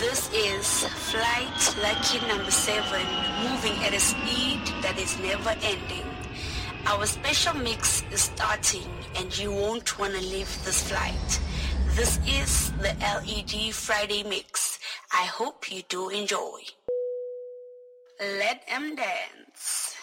This is flight Lucky number 7, moving at a speed that is never ending. Our special mix is starting and you won't want to leave this flight. This is the LED Friday mix. I hope you do enjoy. Let them dance.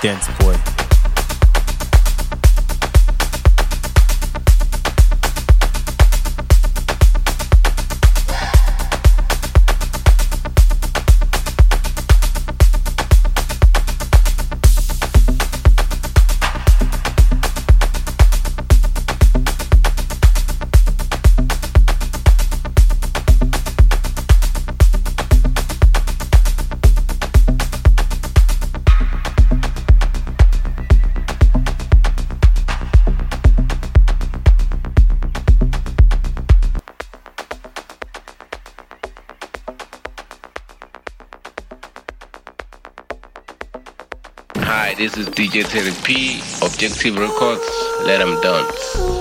dancing. this is DJ Terry P, Objective Records, Let 'em Dance.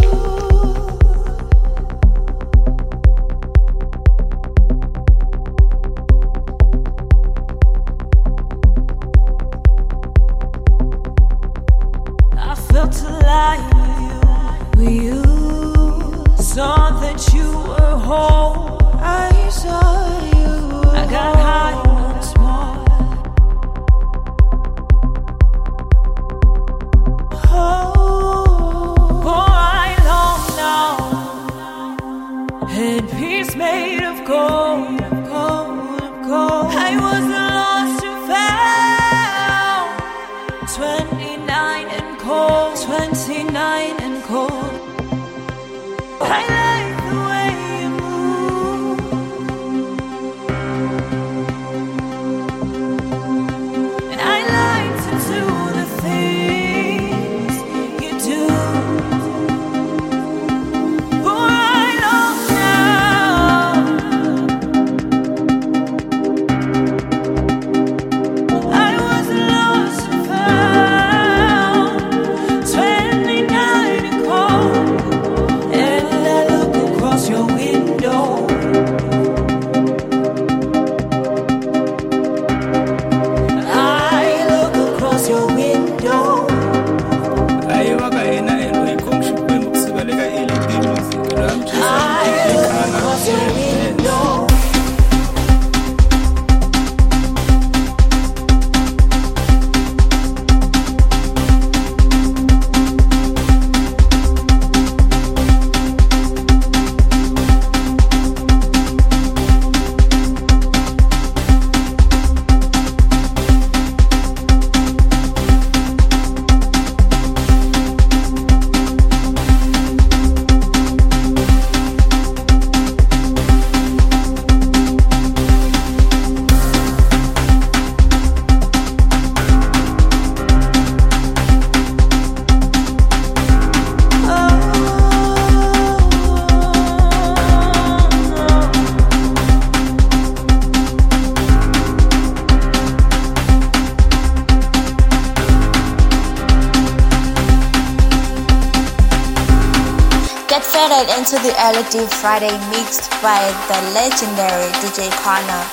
straight into the LED Friday mixed by the legendary DJ Connor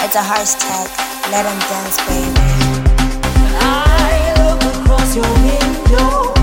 at the hashtag Let Him Dance Baby. I look across your window.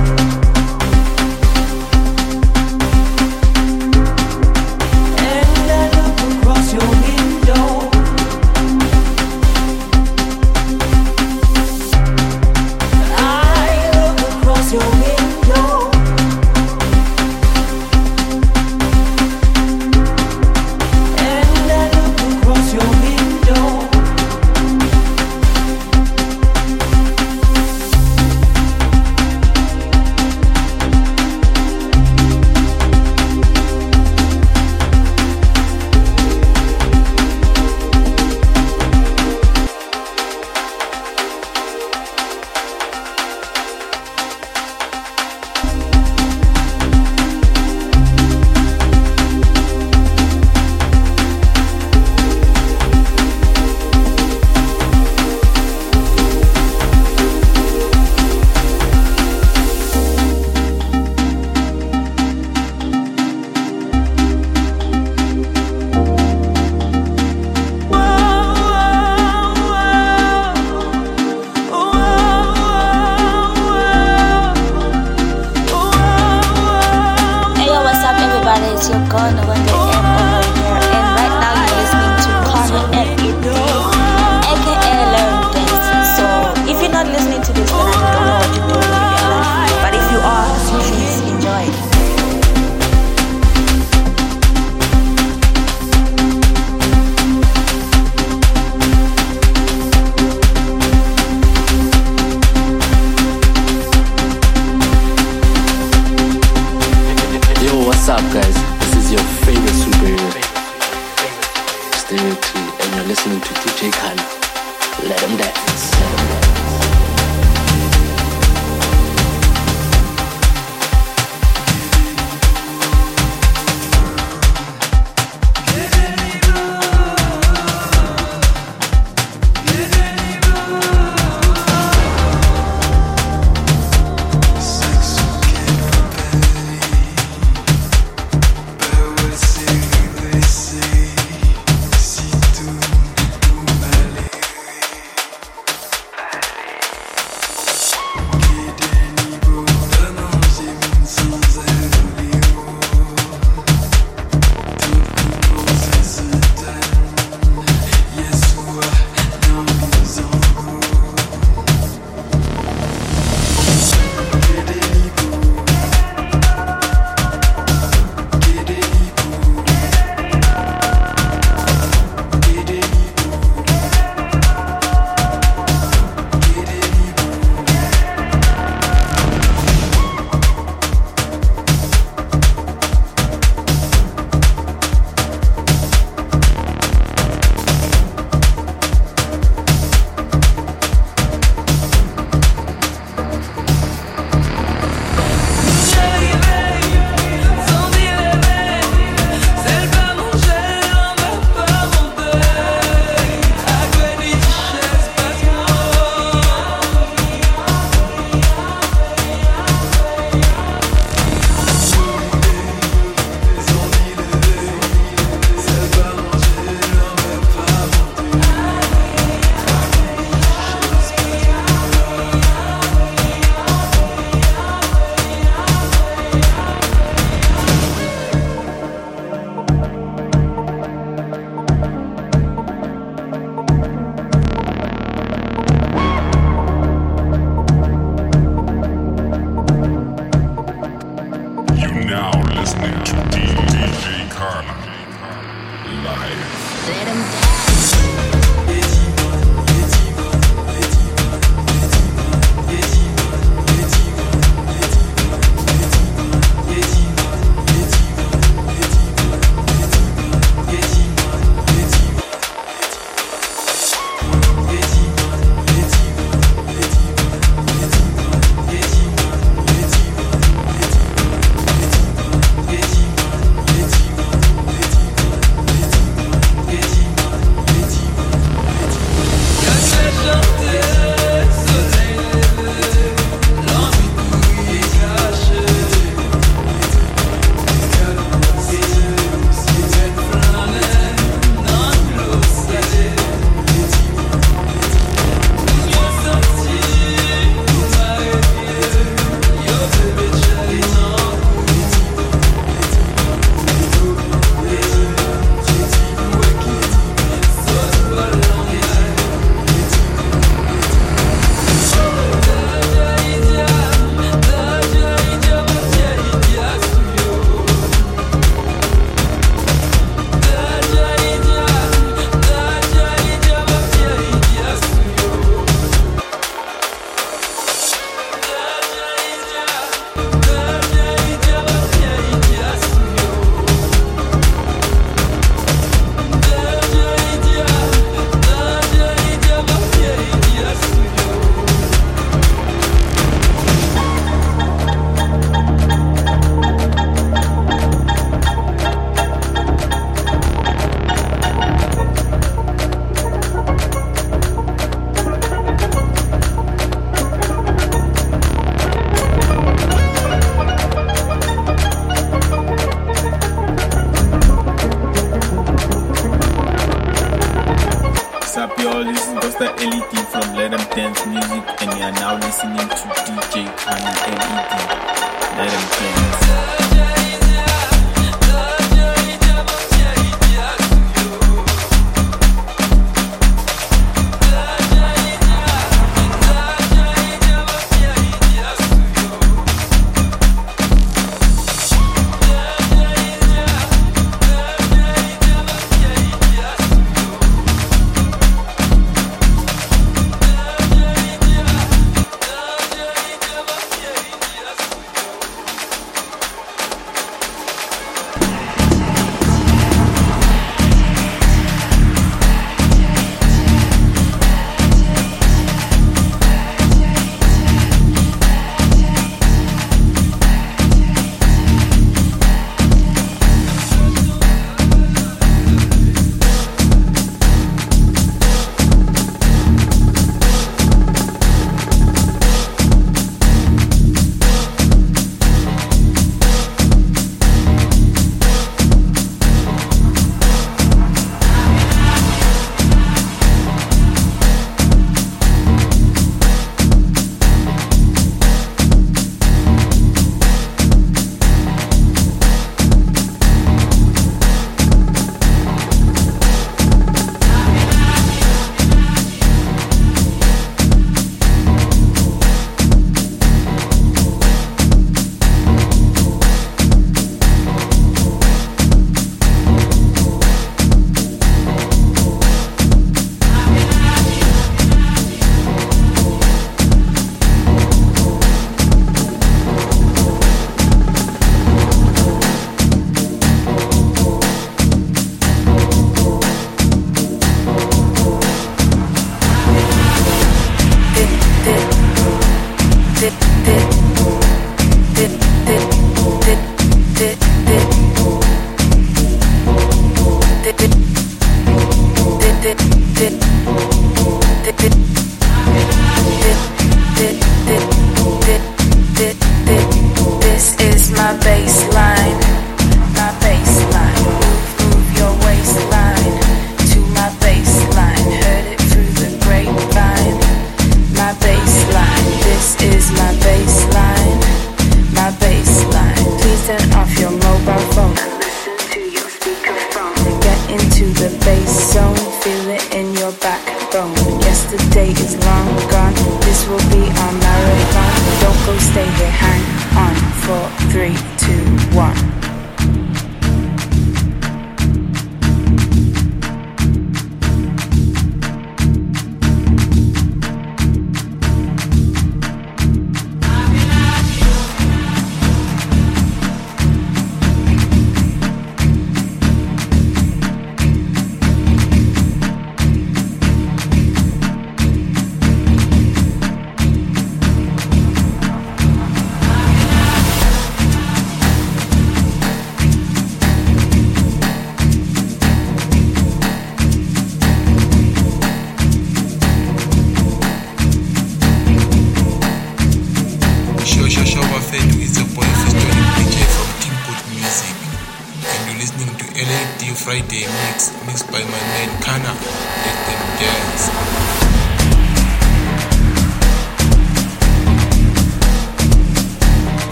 nine on four, three, two, one.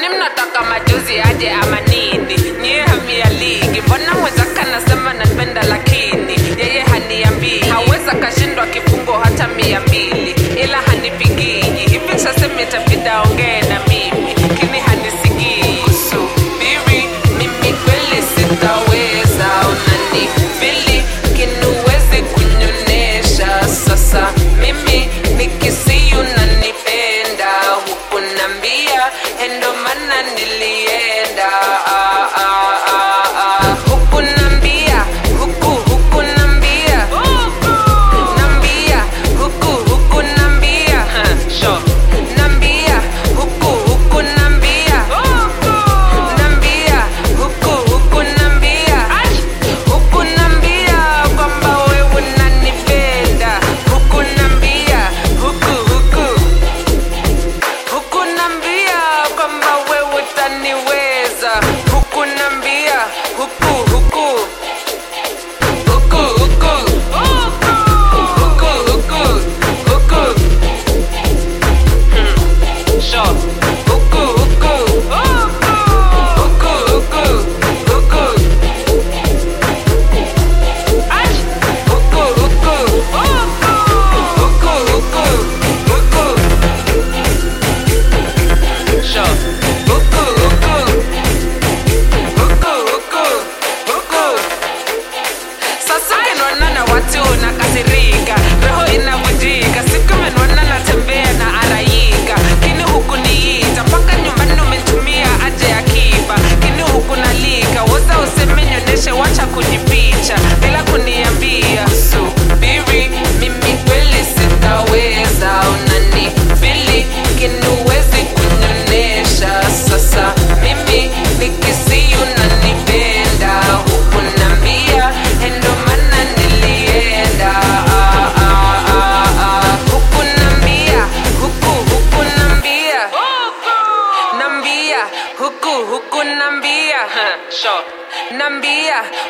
kwani mnataka majuzi aje ama nini nyie hamia ligi mbona mwenzaka nasema napenda lakini yeye haniambii haweza kashindwa kifungo hata mia mbili ila hanipigii hivi sasa mitapida ongee na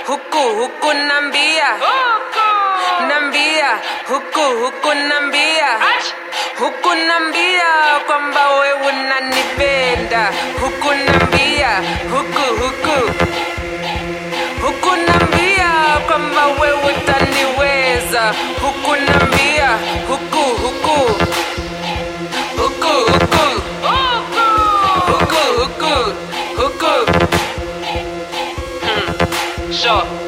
huku huku nambia huku. nambia huku huku nambia huku nambia kwamba we unanipenda huku nambia huku huku huku nambia kwamba we utaniweza huku nambia huku. じ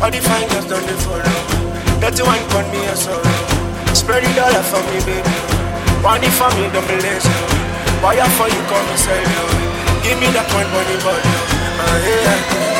All the fine girls don't live for love. Dirty wine on me a sorrow. Spread it all for me, baby. Money for me, don't be lazy. Buy for you, come and sell you. Give me that one money, boy. Uh, yeah.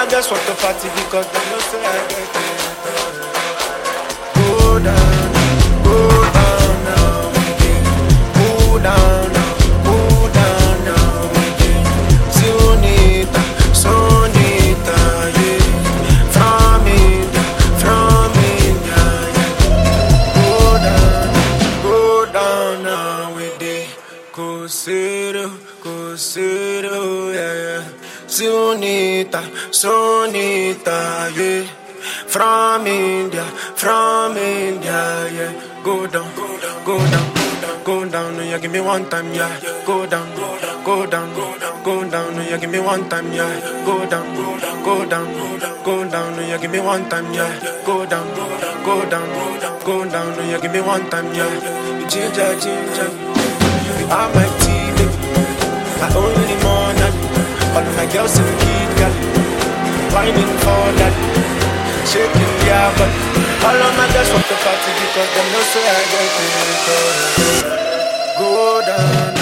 I just want to party because they know say I get it. Sunita, Sunita, yeah. From India, from India, yeah. Go down, go down, go down, go down, No, yeah. Give me one time, yeah. Go down, go down, go down, go down, No, yeah. Give me one time, yeah. Go down, go down, go down, No, yeah. Give me one time, yeah. Go down, go down, go down, No, yeah. Give me one time, yeah. Ginger, ginger, I might see I only but my girls in keep girl Whining for that Shaking yeah but All of my girls want the party because they know say I got it Go down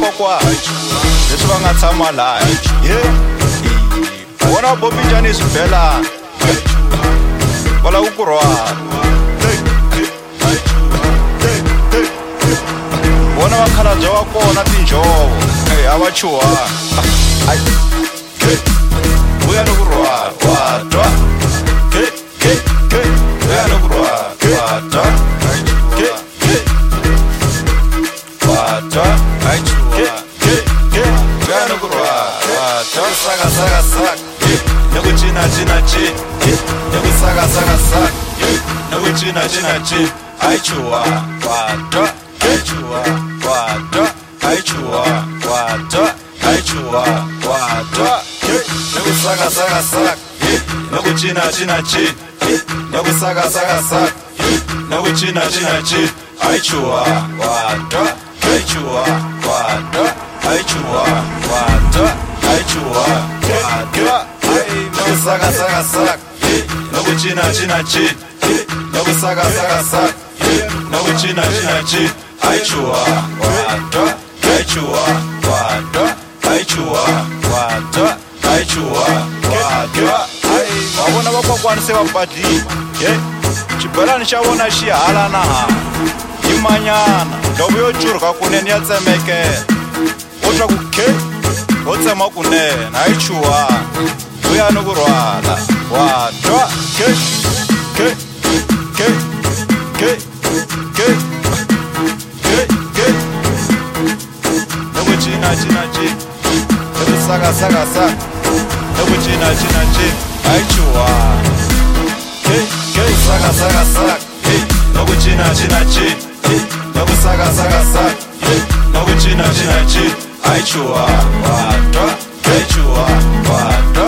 vakwakwaci leswi va nga tshama laha ye vona bobinjani swibelani va lava ku rhwana vona vakhalabya va kona tinjhovo a va chuhani vuya ni ku rhwana china china nekusaka saka saka nekuchina china china aichuwa kwata aichuwa kwata aichuwa kwata aichuwa kwata nekusaka saka saka nekuchina china china nekusaka saka saka nekuchina china china aichuwa kwata aichuwa kwata aichuwa kwata aichuwa kwata nokusakasakasaka nokuchina china china nokusakasakasaka nokuchina china china aichuwa wata aichuwa wata aichuwa wata aichuwa wata wavona vakwakwanise vakubadlima e chibharani chavona xihalana hama yimanyana ndhovo yo curhuka kunene ya tsemekela wo twa ku ke wo tsema kunene aichuwana uya nokurwara wadwa ke ke ke ke ke ke ke nokuchina china china nokusaka saka saka nokuchina china china aichiwana ke ke saka saka saka ke nokuchina china china ke nokusaka saka saka ke nokuchina china china aichiwana wadwa ke chiwana wadwa